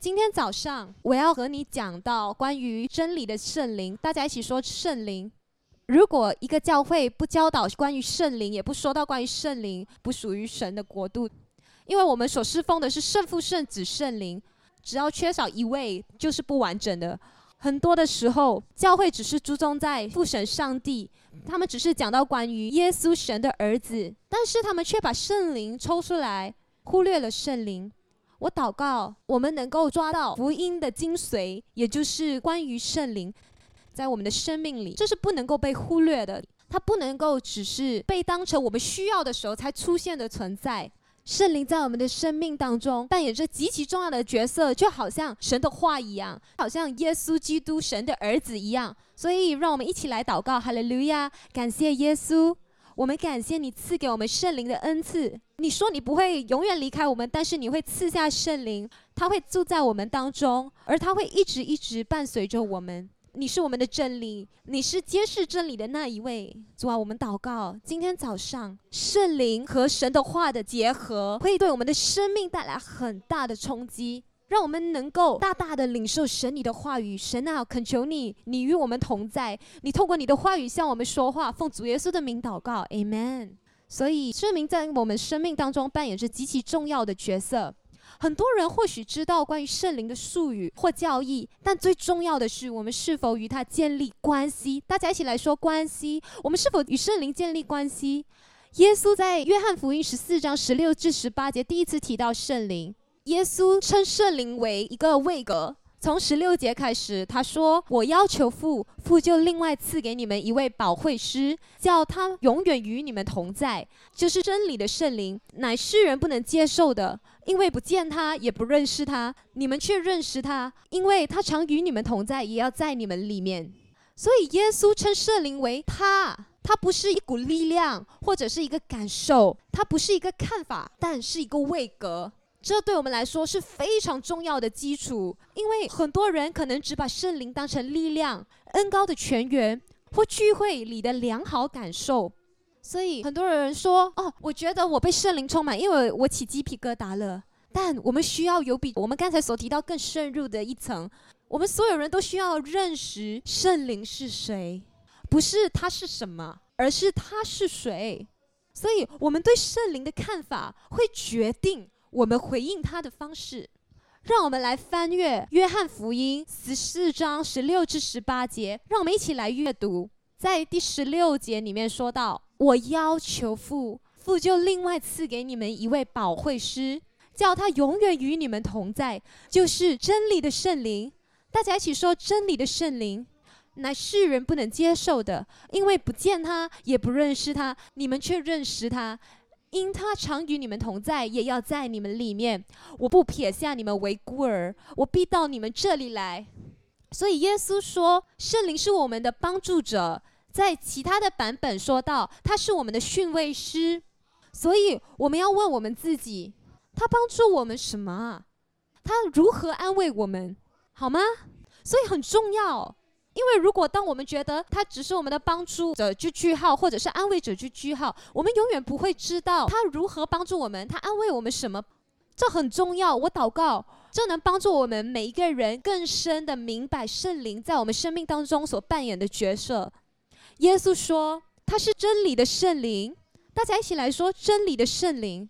今天早上我要和你讲到关于真理的圣灵，大家一起说圣灵。如果一个教会不教导关于圣灵，也不说到关于圣灵，不属于神的国度，因为我们所侍奉的是圣父、圣子、圣灵，只要缺少一位就是不完整的。很多的时候，教会只是注重在父神上帝，他们只是讲到关于耶稣神的儿子，但是他们却把圣灵抽出来，忽略了圣灵。我祷告，我们能够抓到福音的精髓，也就是关于圣灵，在我们的生命里，这是不能够被忽略的。它不能够只是被当成我们需要的时候才出现的存在。圣灵在我们的生命当中扮演着极其重要的角色，就好像神的话一样，好像耶稣基督神的儿子一样。所以，让我们一起来祷告，哈利路亚，感谢耶稣。我们感谢你赐给我们圣灵的恩赐。你说你不会永远离开我们，但是你会赐下圣灵，他会住在我们当中，而他会一直一直伴随着我们。你是我们的真理，你是揭示真理的那一位。主啊，我们祷告，今天早上圣灵和神的话的结合，会对我们的生命带来很大的冲击。让我们能够大大的领受神你的话语，神啊，恳求你，你与我们同在，你透过你的话语向我们说话，奉主耶稣的名祷告，Amen。所以圣灵在我们生命当中扮演着极其重要的角色。很多人或许知道关于圣灵的术语或教义，但最重要的是我们是否与他建立关系。大家一起来说关系，我们是否与圣灵建立关系？耶稣在约翰福音十四章十六至十八节第一次提到圣灵。耶稣称圣灵为一个位格。从十六节开始，他说：“我要求父，父就另外赐给你们一位保惠师，叫他永远与你们同在，就是真理的圣灵，乃世人不能接受的，因为不见他，也不认识他。你们却认识他，因为他常与你们同在，也要在你们里面。所以耶稣称圣灵为他，他不是一股力量，或者是一个感受，他不是一个看法，但是一个位格。”这对我们来说是非常重要的基础，因为很多人可能只把圣灵当成力量、恩高的泉源或聚会里的良好感受，所以很多人说：“哦，我觉得我被圣灵充满，因为我起鸡皮疙瘩了。”但我们需要有比我们刚才所提到更深入的一层，我们所有人都需要认识圣灵是谁，不是他是什么，而是他是谁。所以，我们对圣灵的看法会决定。我们回应他的方式，让我们来翻阅约翰福音十四章十六至十八节，让我们一起来阅读。在第十六节里面说到：“我要求父，父就另外赐给你们一位保惠师，叫他永远与你们同在，就是真理的圣灵。”大家一起说：“真理的圣灵，乃世人不能接受的，因为不见他，也不认识他，你们却认识他。”因他常与你们同在，也要在你们里面。我不撇下你们为孤儿，我必到你们这里来。所以耶稣说，圣灵是我们的帮助者。在其他的版本说到，他是我们的训慰师。所以我们要问我们自己：他帮助我们什么？他如何安慰我们？好吗？所以很重要。因为如果当我们觉得他只是我们的帮助者句句号，或者是安慰者句句号，我们永远不会知道他如何帮助我们，他安慰我们什么，这很重要。我祷告，这能帮助我们每一个人更深的明白圣灵在我们生命当中所扮演的角色。耶稣说他是真理的圣灵，大家一起来说真理的圣灵。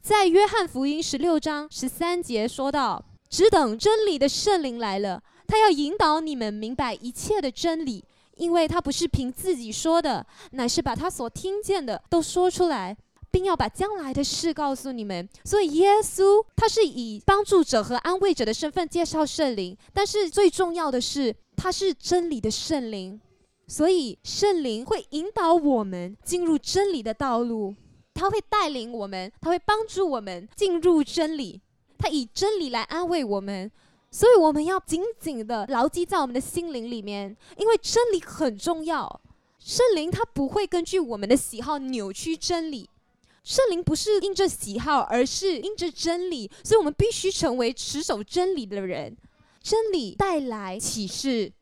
在约翰福音十六章十三节说到，只等真理的圣灵来了。他要引导你们明白一切的真理，因为他不是凭自己说的，乃是把他所听见的都说出来，并要把将来的事告诉你们。所以耶稣他是以帮助者和安慰者的身份介绍圣灵，但是最重要的是他是真理的圣灵，所以圣灵会引导我们进入真理的道路，他会带领我们，他会帮助我们进入真理，他以真理来安慰我们。所以我们要紧紧的牢记在我们的心灵里面，因为真理很重要。圣灵它不会根据我们的喜好扭曲真理，圣灵不是因着喜好，而是因着真理。所以我们必须成为持守真理的人。真理带来启示，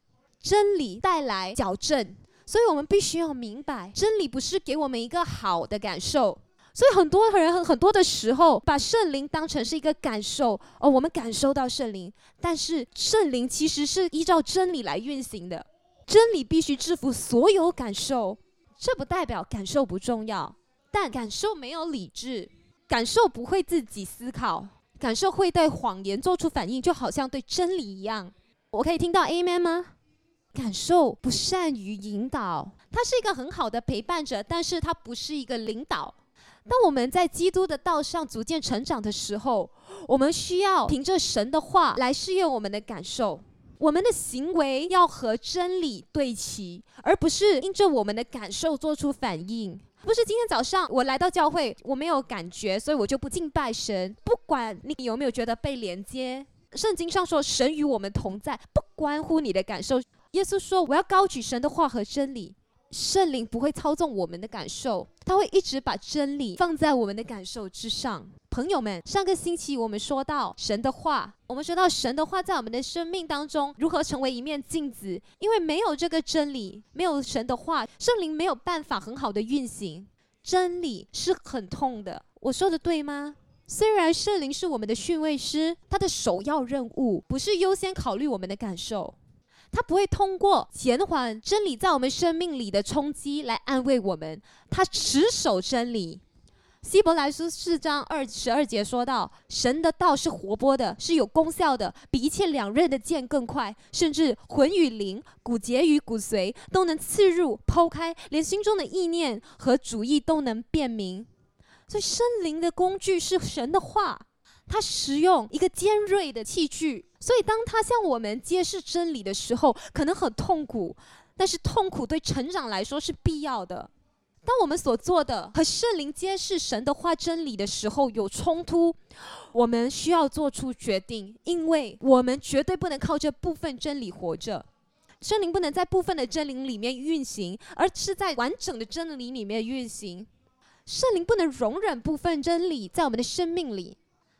真理带来矫正。所以我们必须要明白，真理不是给我们一个好的感受。所以很多人很很多的时候，把圣灵当成是一个感受哦，我们感受到圣灵，但是圣灵其实是依照真理来运行的，真理必须制服所有感受。这不代表感受不重要，但感受没有理智，感受不会自己思考，感受会对谎言做出反应，就好像对真理一样。我可以听到 Amen 吗？感受不善于引导，他是一个很好的陪伴者，但是他不是一个领导。当我们在基督的道上逐渐成长的时候，我们需要凭着神的话来试验我们的感受。我们的行为要和真理对齐，而不是因着我们的感受做出反应。不是今天早上我来到教会，我没有感觉，所以我就不敬拜神。不管你有没有觉得被连接，圣经上说神与我们同在，不关乎你的感受。耶稣说：“我要高举神的话和真理。”圣灵不会操纵我们的感受，他会一直把真理放在我们的感受之上。朋友们，上个星期我们说到神的话，我们说到神的话在我们的生命当中如何成为一面镜子。因为没有这个真理，没有神的话，圣灵没有办法很好的运行。真理是很痛的，我说的对吗？虽然圣灵是我们的训位师，他的首要任务不是优先考虑我们的感受。他不会通过减缓真理在我们生命里的冲击来安慰我们，他持守真理。希伯来书四章二十二节说到：“神的道是活泼的，是有功效的，比一切两刃的剑更快，甚至魂与灵、骨节与骨髓都能刺入、剖开，连心中的意念和主意都能辨明。”所以，圣灵的工具是神的话。他使用一个尖锐的器具，所以当他向我们揭示真理的时候，可能很痛苦，但是痛苦对成长来说是必要的。当我们所做的和圣灵揭示神的话真理的时候有冲突，我们需要做出决定，因为我们绝对不能靠这部分真理活着。圣灵不能在部分的真理里面运行，而是在完整的真理里面运行。圣灵不能容忍部分真理在我们的生命里。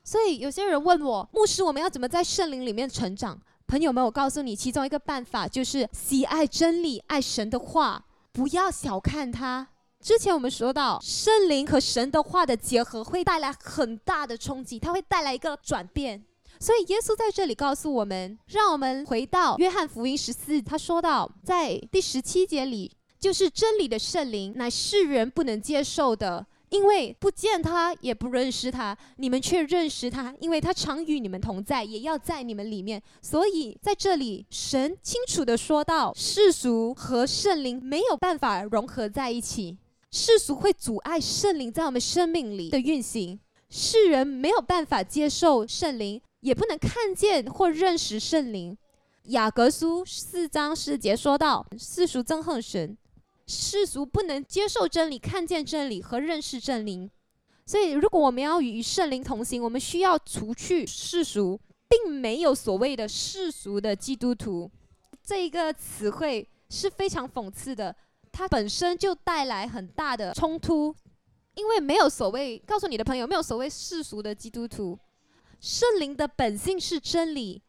所以有些人问我，牧师，我们要怎么在圣灵里面成长？朋友们，我告诉你，其中一个办法就是喜爱真理，爱神的话，不要小看它。之前我们说到，圣灵和神的话的结合会带来很大的冲击，它会带来一个转变。所以耶稣在这里告诉我们，让我们回到约翰福音十四，他说到，在第十七节里，就是真理的圣灵，乃世人不能接受的。因为不见他，也不认识他，你们却认识他，因为他常与你们同在，也要在你们里面。所以在这里，神清楚的说到，世俗和圣灵没有办法融合在一起，世俗会阻碍圣灵在我们生命里的运行，世人没有办法接受圣灵，也不能看见或认识圣灵。雅各书四章四节说到，世俗憎恨神。世俗不能接受真理、看见真理和认识真理，所以如果我们要与圣灵同行，我们需要除去世俗，并没有所谓的世俗的基督徒。这一个词汇是非常讽刺的，它本身就带来很大的冲突，因为没有所谓告诉你的朋友，没有所谓世俗的基督徒，圣灵的本性是真理。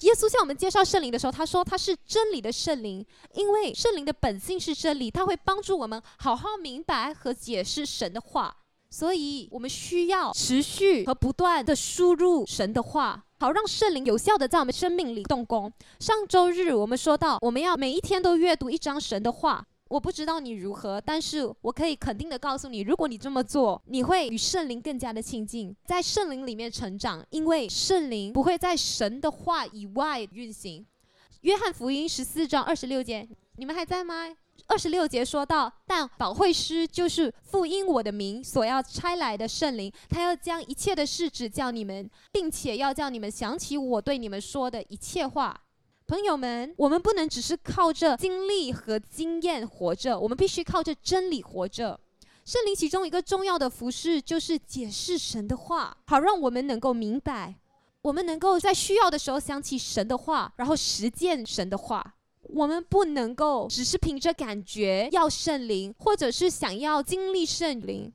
耶稣向我们介绍圣灵的时候，他说他是真理的圣灵，因为圣灵的本性是真理，他会帮助我们好好明白和解释神的话。所以，我们需要持续和不断的输入神的话，好让圣灵有效的在我们生命里动工。上周日我们说到，我们要每一天都阅读一章神的话。我不知道你如何，但是我可以肯定的告诉你，如果你这么做，你会与圣灵更加的亲近，在圣灵里面成长，因为圣灵不会在神的话以外运行。约翰福音十四章二十六节，你们还在吗？二十六节说到，但保惠师就是复因我的名所要差来的圣灵，他要将一切的事指教你们，并且要叫你们想起我对你们说的一切话。朋友们，我们不能只是靠着经历和经验活着，我们必须靠着真理活着。圣灵其中一个重要的服饰就是解释神的话，好让我们能够明白，我们能够在需要的时候想起神的话，然后实践神的话。我们不能够只是凭着感觉要圣灵，或者是想要经历圣灵。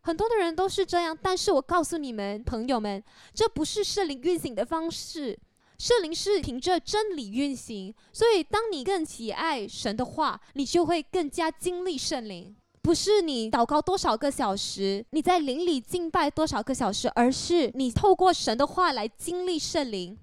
很多的人都是这样，但是我告诉你们，朋友们，这不是圣灵运行的方式。圣灵是凭着真理运行，所以当你更喜爱神的话，你就会更加经历圣灵。不是你祷告多少个小时，你在灵里敬拜多少个小时，而是你透过神的话来经历圣灵。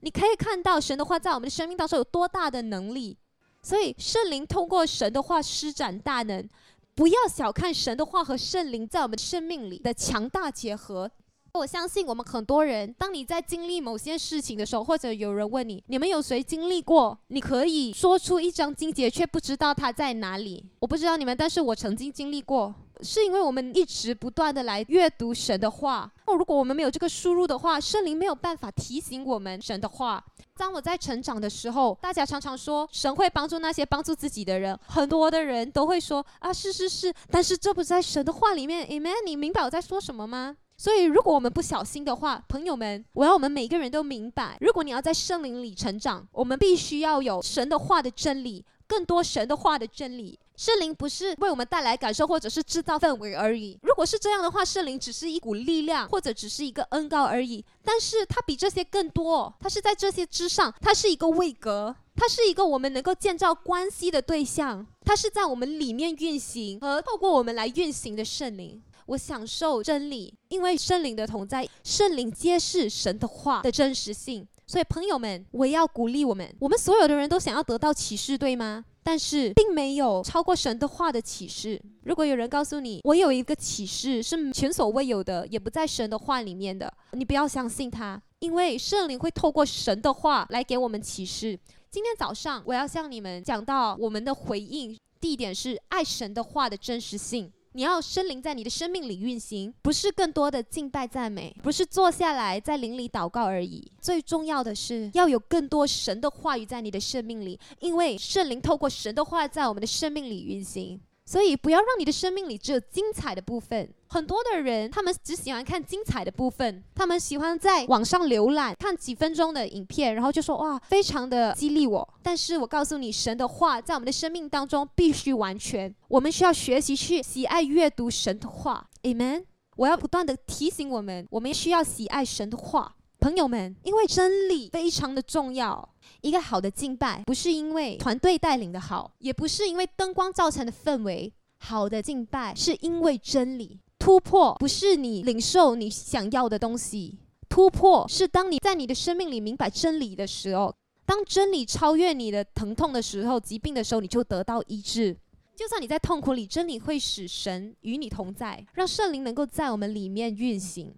你可以看到神的话在我们的生命当中有多大的能力。所以圣灵通过神的话施展大能，不要小看神的话和圣灵在我们生命里的强大结合。我相信我们很多人，当你在经历某些事情的时候，或者有人问你，你们有谁经历过？你可以说出一张金节，却不知道它在哪里。我不知道你们，但是我曾经经历过，是因为我们一直不断的来阅读神的话。那如果我们没有这个输入的话，圣灵没有办法提醒我们神的话。当我在成长的时候，大家常常说神会帮助那些帮助自己的人，很多的人都会说啊，是是是，但是这不在神的话里面。Amen，你明白我在说什么吗？所以，如果我们不小心的话，朋友们，我要我们每个人都明白，如果你要在圣灵里成长，我们必须要有神的话的真理，更多神的话的真理。圣灵不是为我们带来感受，或者是制造氛围而已。如果是这样的话，圣灵只是一股力量，或者只是一个恩高而已。但是它比这些更多，它是在这些之上，它是一个位格，它是一个我们能够建造关系的对象，它是在我们里面运行和透过我们来运行的圣灵。我享受真理，因为圣灵的同在，圣灵揭示神的话的真实性。所以，朋友们，我也要鼓励我们。我们所有的人都想要得到启示，对吗？但是，并没有超过神的话的启示。如果有人告诉你，我有一个启示是前所未有的，也不在神的话里面的，你不要相信他，因为圣灵会透过神的话来给我们启示。今天早上，我要向你们讲到我们的回应，地点是爱神的话的真实性。你要生灵在你的生命里运行，不是更多的敬拜赞美，不是坐下来在灵里祷告而已。最重要的是要有更多神的话语在你的生命里，因为圣灵透过神的话在我们的生命里运行。所以不要让你的生命里只有精彩的部分。很多的人，他们只喜欢看精彩的部分，他们喜欢在网上浏览，看几分钟的影片，然后就说哇，非常的激励我。但是我告诉你，神的话在我们的生命当中必须完全。我们需要学习去喜爱阅读神的话，Amen。我要不断的提醒我们，我们需要喜爱神的话，朋友们，因为真理非常的重要。一个好的敬拜，不是因为团队带领的好，也不是因为灯光造成的氛围。好的敬拜是因为真理突破，不是你领受你想要的东西。突破是当你在你的生命里明白真理的时候，当真理超越你的疼痛的时候、疾病的时候，你就得到医治。就算你在痛苦里，真理会使神与你同在，让圣灵能够在我们里面运行。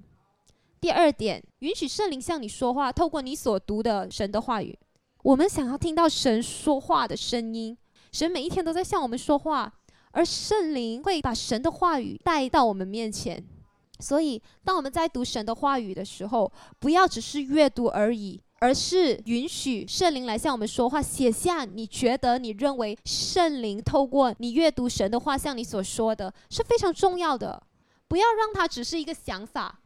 第二点，允许圣灵向你说话，透过你所读的神的话语。我们想要听到神说话的声音，神每一天都在向我们说话，而圣灵会把神的话语带到我们面前。所以，当我们在读神的话语的时候，不要只是阅读而已，而是允许圣灵来向我们说话。写下你觉得、你认为圣灵透过你阅读神的话向你所说的是非常重要的。不要让它只是一个想法。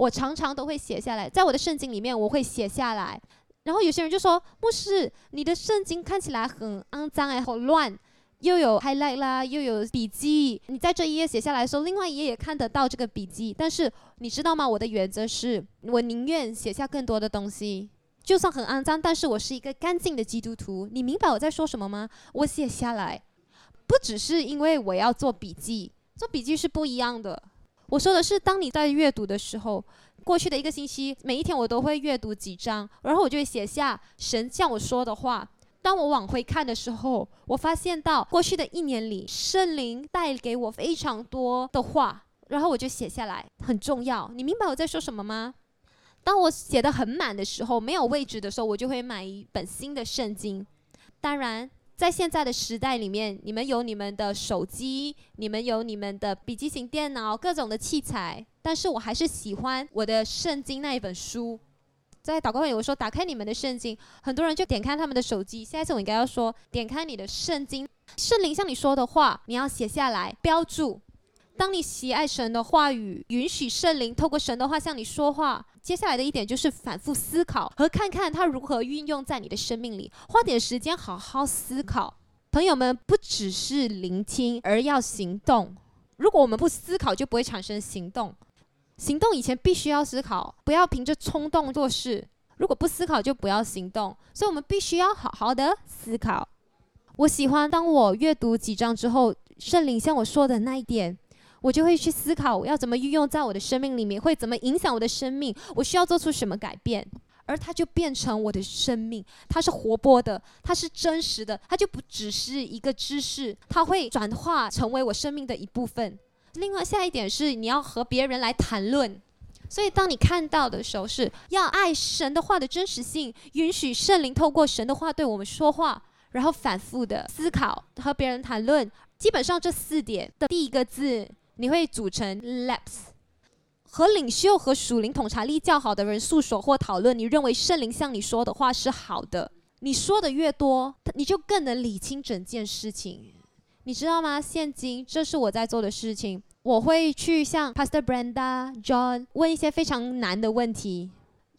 我常常都会写下来，在我的圣经里面，我会写下来。然后有些人就说：“牧师，你的圣经看起来很肮脏哎，好乱，又有 highlight 啦，又有笔记。你在这一页写下来的时候，另外一页也看得到这个笔记。但是你知道吗？我的原则是我宁愿写下更多的东西，就算很肮脏，但是我是一个干净的基督徒。你明白我在说什么吗？我写下来，不只是因为我要做笔记，做笔记是不一样的。我说的是，当你在阅读的时候。”过去的一个星期，每一天我都会阅读几章，然后我就会写下神向我说的话。当我往回看的时候，我发现到过去的一年里，圣灵带给我非常多的话，然后我就写下来，很重要。你明白我在说什么吗？当我写的很满的时候，没有位置的时候，我就会买一本新的圣经。当然。在现在的时代里面，你们有你们的手机，你们有你们的笔记型电脑，各种的器材。但是我还是喜欢我的圣经那一本书。在祷告会，我说打开你们的圣经，很多人就点开他们的手机。下一次我应该要说，点开你的圣经，圣灵向你说的话，你要写下来，标注。当你喜爱神的话语，允许圣灵透过神的话向你说话。接下来的一点就是反复思考和看看它如何运用在你的生命里，花点时间好好思考。朋友们，不只是聆听，而要行动。如果我们不思考，就不会产生行动。行动以前必须要思考，不要凭着冲动做事。如果不思考，就不要行动。所以我们必须要好好的思考。我喜欢当我阅读几章之后。圣灵向我说的那一点，我就会去思考我要怎么运用在我的生命里面，会怎么影响我的生命，我需要做出什么改变。而它就变成我的生命，它是活泼的，它是真实的，它就不只是一个知识，它会转化成为我生命的一部分。另外，下一点是你要和别人来谈论，所以当你看到的时候，是要爱神的话的真实性，允许圣灵透过神的话对我们说话，然后反复的思考和别人谈论。基本上这四点的第一个字，你会组成 laps。和领袖和属灵统察力较好的人诉说或讨论，你认为圣灵向你说的话是好的。你说的越多，你就更能理清整件事情。你知道吗？现今这是我在做的事情。我会去向 Pastor Brenda、John 问一些非常难的问题。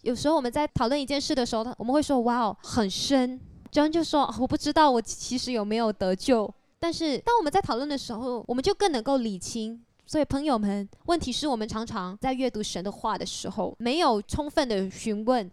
有时候我们在讨论一件事的时候，我们会说：“哇哦，很深。”John 就说：“我不知道我其实有没有得救。”但是当我们在讨论的时候，我们就更能够理清。所以，朋友们，问题是我们常常在阅读神的话的时候，没有充分的询问。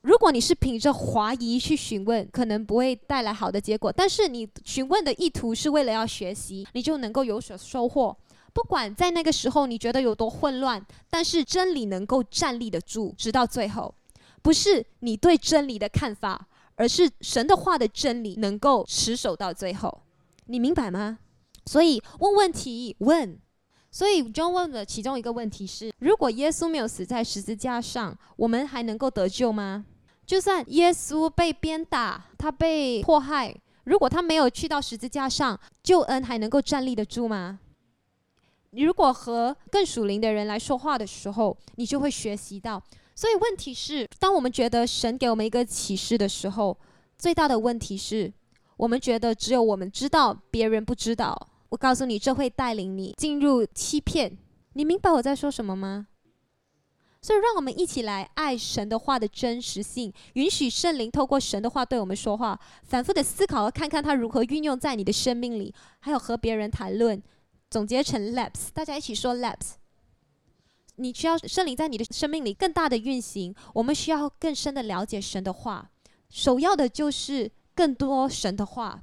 如果你是凭着怀疑去询问，可能不会带来好的结果。但是，你询问的意图是为了要学习，你就能够有所收获。不管在那个时候你觉得有多混乱，但是真理能够站立得住，直到最后。不是你对真理的看法，而是神的话的真理能够持守到最后。你明白吗？所以，问问题，问。所以，John 问的其中一个问题是：如果耶稣没有死在十字架上，我们还能够得救吗？就算耶稣被鞭打，他被迫害，如果他没有去到十字架上，救恩还能够站立得住吗？如果和更属灵的人来说话的时候，你就会学习到。所以，问题是，当我们觉得神给我们一个启示的时候，最大的问题是我们觉得只有我们知道，别人不知道。我告诉你，这会带领你进入欺骗。你明白我在说什么吗？所以，让我们一起来爱神的话的真实性，允许圣灵透过神的话对我们说话，反复的思考和看看他如何运用在你的生命里，还有和别人谈论，总结成 Laps。大家一起说 Laps。你需要圣灵在你的生命里更大的运行，我们需要更深的了解神的话，首要的就是更多神的话。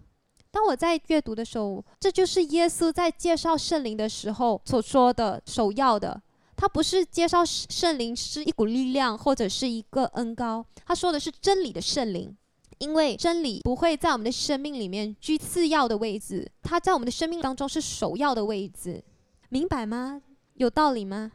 当我在阅读的时候，这就是耶稣在介绍圣灵的时候所说的首要的。他不是介绍圣灵是一股力量或者是一个恩高，他说的是真理的圣灵，因为真理不会在我们的生命里面居次要的位置，它在我们的生命当中是首要的位置，明白吗？有道理吗？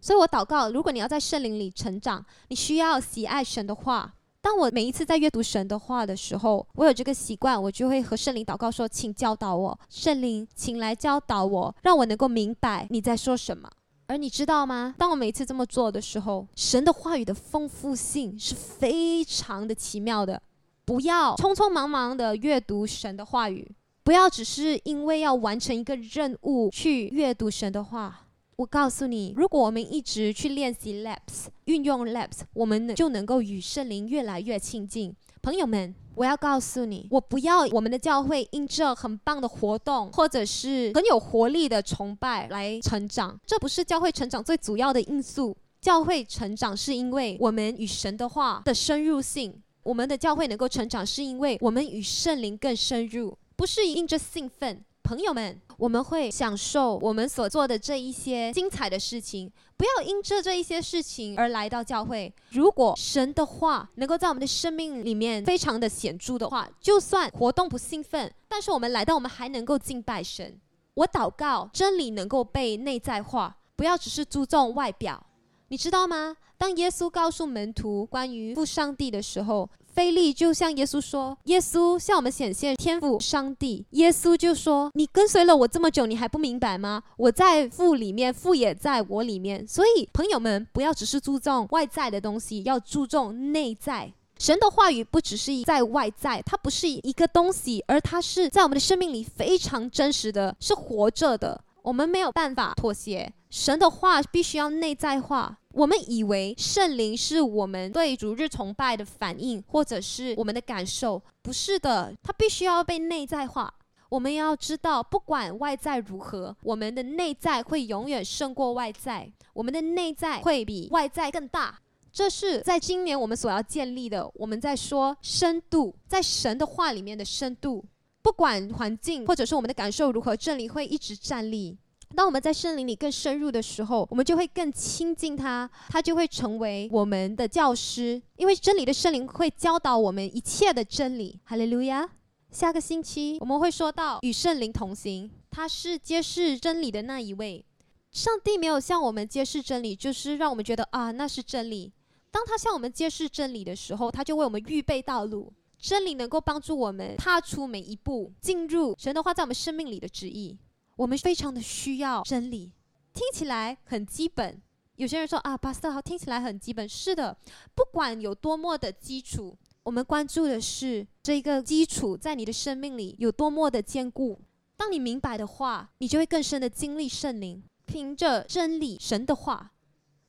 所以我祷告，如果你要在圣灵里成长，你需要喜爱神的话。当我每一次在阅读神的话的时候，我有这个习惯，我就会和圣灵祷告说：“请教导我，圣灵，请来教导我，让我能够明白你在说什么。”而你知道吗？当我每一次这么做的时候，神的话语的丰富性是非常的奇妙的。不要匆匆忙忙的阅读神的话语，不要只是因为要完成一个任务去阅读神的话。我告诉你，如果我们一直去练习 Labs，运用 Labs，我们就能够与圣灵越来越亲近。朋友们，我要告诉你，我不要我们的教会因这很棒的活动，或者是很有活力的崇拜来成长。这不是教会成长最主要的因素。教会成长是因为我们与神的话的深入性。我们的教会能够成长，是因为我们与圣灵更深入，不是因着兴奋。朋友们，我们会享受我们所做的这一些精彩的事情。不要因着这一些事情而来到教会。如果神的话能够在我们的生命里面非常的显著的话，就算活动不兴奋，但是我们来到，我们还能够敬拜神。我祷告真理能够被内在化，不要只是注重外表。你知道吗？当耶稣告诉门徒关于父上帝的时候。菲利就向耶稣说：“耶稣向我们显现天赋上帝。”耶稣就说：“你跟随了我这么久，你还不明白吗？我在父里面，父也在我里面。所以，朋友们，不要只是注重外在的东西，要注重内在。神的话语不只是在外在，它不是一个东西，而它是在我们的生命里非常真实的，是活着的。我们没有办法妥协，神的话必须要内在化。”我们以为圣灵是我们对主日崇拜的反应，或者是我们的感受，不是的，它必须要被内在化。我们要知道，不管外在如何，我们的内在会永远胜过外在，我们的内在会比外在更大。这是在今年我们所要建立的。我们在说深度，在神的话里面的深度。不管环境或者是我们的感受如何，真理会一直站立。当我们在圣灵里更深入的时候，我们就会更亲近他，他就会成为我们的教师。因为真理的圣灵会教导我们一切的真理。哈利路亚！下个星期我们会说到与圣灵同行，他是揭示真理的那一位。上帝没有向我们揭示真理，就是让我们觉得啊，那是真理。当他向我们揭示真理的时候，他就为我们预备道路。真理能够帮助我们踏出每一步，进入神的话在我们生命里的旨意。我们非常的需要真理，听起来很基本。有些人说啊，巴斯特好，听起来很基本。是的，不管有多么的基础，我们关注的是这一个基础在你的生命里有多么的坚固。当你明白的话，你就会更深的经历圣灵，凭着真理、神的话，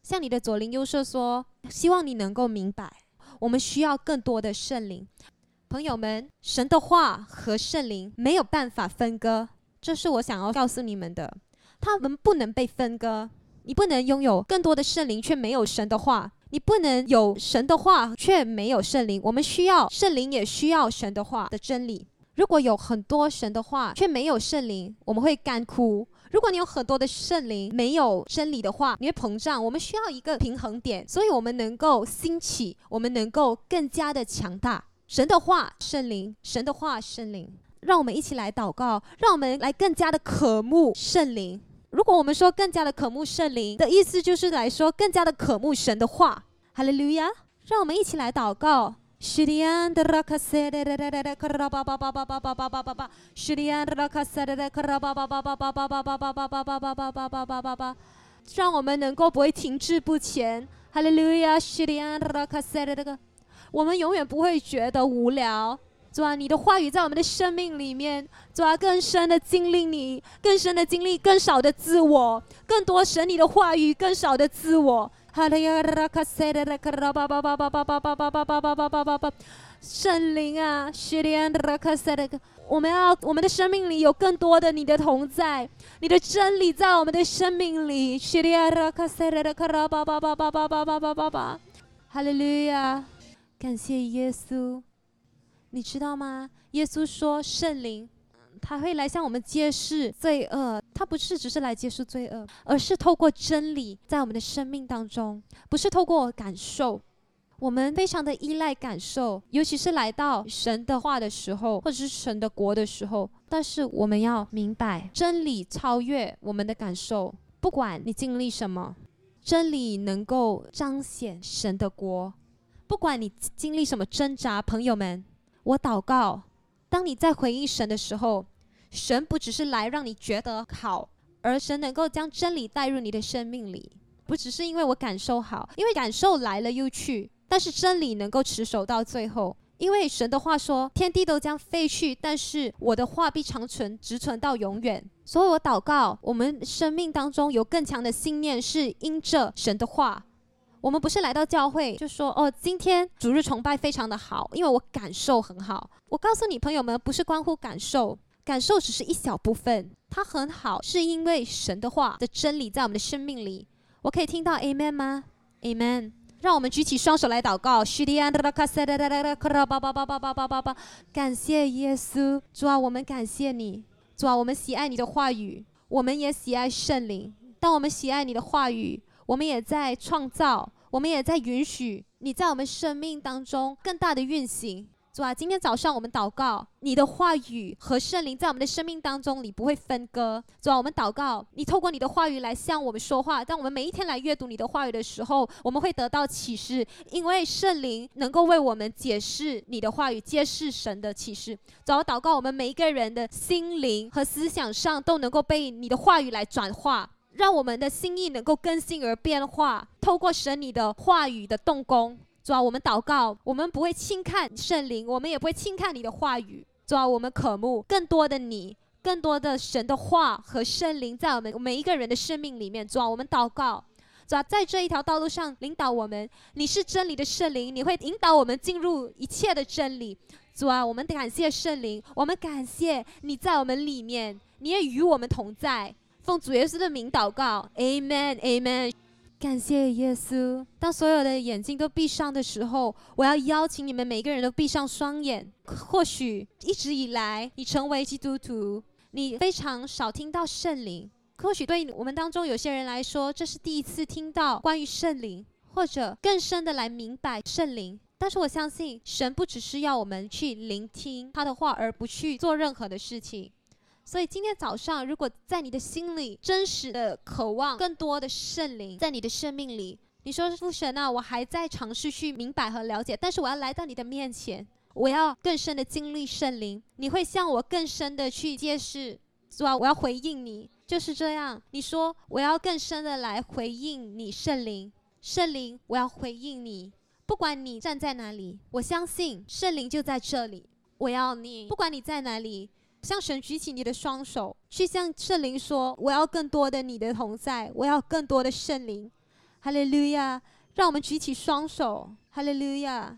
像你的左邻右舍说，希望你能够明白，我们需要更多的圣灵。朋友们，神的话和圣灵没有办法分割。这是我想要告诉你们的，他们不能被分割。你不能拥有更多的圣灵，却没有神的话；你不能有神的话，却没有圣灵。我们需要圣灵，也需要神的话的真理。如果有很多神的话，却没有圣灵，我们会干枯；如果你有很多的圣灵，没有真理的话，你会膨胀。我们需要一个平衡点，所以我们能够兴起，我们能够更加的强大。神的话，圣灵；神的话，圣灵。让我们一起来祷告，让我们来更加的渴慕圣灵。如果我们说更加的渴慕圣灵的意思，就是来说更加的渴慕神的话。哈利路亚！让我们一起来祷告。让我们能够不会停滞不前。哈利路亚！我们永远不会觉得无聊。主啊，你的话语在我们的生命里面，主啊，更深的经历你，更深的经历，更少的自我，更多神你的话语，更少的自我。圣灵啊，我们要我们的生命里有更多的你的同在，你的真理在我们的生命里。哈利路亚，感谢耶稣。你知道吗？耶稣说圣灵，他会来向我们揭示罪恶。他不是只是来揭示罪恶，而是透过真理在我们的生命当中，不是透过感受。我们非常的依赖感受，尤其是来到神的话的时候，或者是神的国的时候。但是我们要明白，真理超越我们的感受。不管你经历什么，真理能够彰显神的国。不管你经历什么挣扎，朋友们。我祷告，当你在回应神的时候，神不只是来让你觉得好，而神能够将真理带入你的生命里。不只是因为我感受好，因为感受来了又去，但是真理能够持守到最后。因为神的话说，天地都将废去，但是我的话必长存，直存到永远。所以我祷告，我们生命当中有更强的信念，是因着神的话。我们不是来到教会就说哦，今天主日崇拜非常的好，因为我感受很好。我告诉你朋友们，不是关乎感受，感受只是一小部分，它很好，是因为神的话的真理在我们的生命里。我可以听到 Amen 吗？Amen。让我们举起双手来祷告。感谢耶稣，主啊，我们感谢你，主啊，我们喜爱你的话语，我们也喜爱圣灵。当我们喜爱你的话语。我们也在创造，我们也在允许你在我们生命当中更大的运行。主啊，今天早上我们祷告，你的话语和圣灵在我们的生命当中，你不会分割。主啊，我们祷告，你透过你的话语来向我们说话。当我们每一天来阅读你的话语的时候，我们会得到启示，因为圣灵能够为我们解释你的话语，揭示神的启示。主啊，祷告我们每一个人的心灵和思想上都能够被你的话语来转化。让我们的心意能够更新而变化，透过神你的话语的动工，主啊，我们祷告，我们不会轻看圣灵，我们也不会轻看你的话语，主啊，我们渴慕更多的你，更多的神的话和圣灵在我们每一个人的生命里面，主啊，我们祷告，主啊，在这一条道路上领导我们，你是真理的圣灵，你会引导我们进入一切的真理，主啊，我们感谢圣灵，我们感谢你在我们里面，你也与我们同在。奉主耶稣的名祷告，Amen，Amen。感谢耶稣。当所有的眼睛都闭上的时候，我要邀请你们每个人都闭上双眼。或许一直以来，你成为基督徒，你非常少听到圣灵。或许对我们当中有些人来说，这是第一次听到关于圣灵，或者更深的来明白圣灵。但是我相信，神不只是要我们去聆听他的话，而不去做任何的事情。所以今天早上，如果在你的心里真实的渴望更多的圣灵在你的生命里，你说父神啊，我还在尝试去明白和了解，但是我要来到你的面前，我要更深的经历圣灵。你会向我更深的去揭示，是吧？我要回应你，就是这样。你说我要更深的来回应你，圣灵，圣灵，我要回应你，不管你站在哪里，我相信圣灵就在这里。我要你，不管你在哪里。向神举起你的双手，去向圣灵说：“我要更多的你的同在，我要更多的圣灵。”哈利路亚！让我们举起双手，哈利路亚！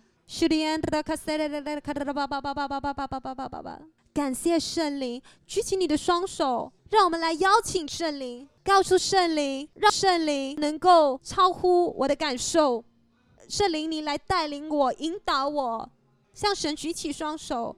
感谢圣灵，举起你的双手，让我们来邀请圣灵，告诉圣灵，让圣灵能够超乎我的感受。圣灵，你来带领我，引导我，向神举起双手。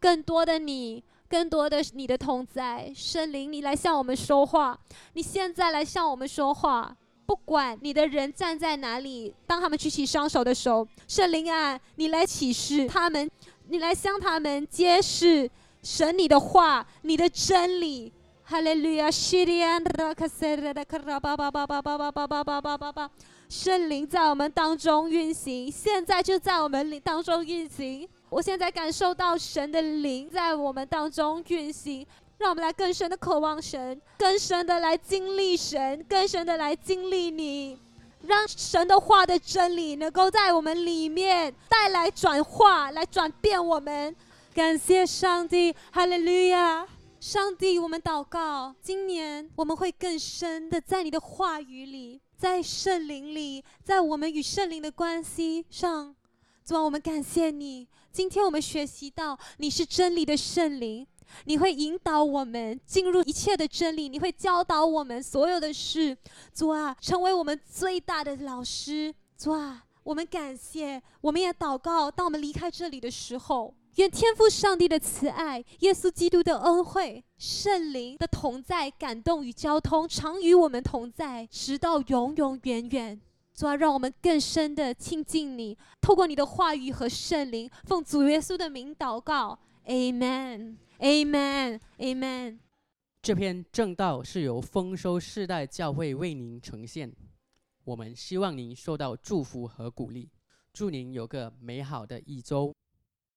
更多的你，更多的你的同在，圣灵，你来向我们说话。你现在来向我们说话，不管你的人站在哪里，当他们举起双手的时候，圣灵啊，你来启示他们，你来向他们揭示神你的话，你的真理。哈利路亚西利安娜卡萨尔达卡拉巴巴巴巴巴巴巴巴巴！圣灵在我们当中运行，现在就在我们当中运行。我现在感受到神的灵在我们当中运行，让我们来更深的渴望神，更深的来经历神，更深的来经历你，让神的话的真理能够在我们里面带来转化，来转变我们。感谢上帝，哈利路亚！上帝，我们祷告，今年我们会更深的在你的话语里。在圣灵里，在我们与圣灵的关系上，主啊，我们感谢你。今天我们学习到你是真理的圣灵，你会引导我们进入一切的真理，你会教导我们所有的事。主啊，成为我们最大的老师。主啊，我们感谢，我们也祷告。当我们离开这里的时候。愿天父上帝的慈爱、耶稣基督的恩惠、圣灵的同在、感动与交通，常与我们同在，直到永永远远。主啊，让我们更深的亲近你，透过你的话语和圣灵，奉主耶稣的名祷告，Amen，Amen，Amen。这篇正道是由丰收世代教会为您呈现，我们希望您受到祝福和鼓励，祝您有个美好的一周。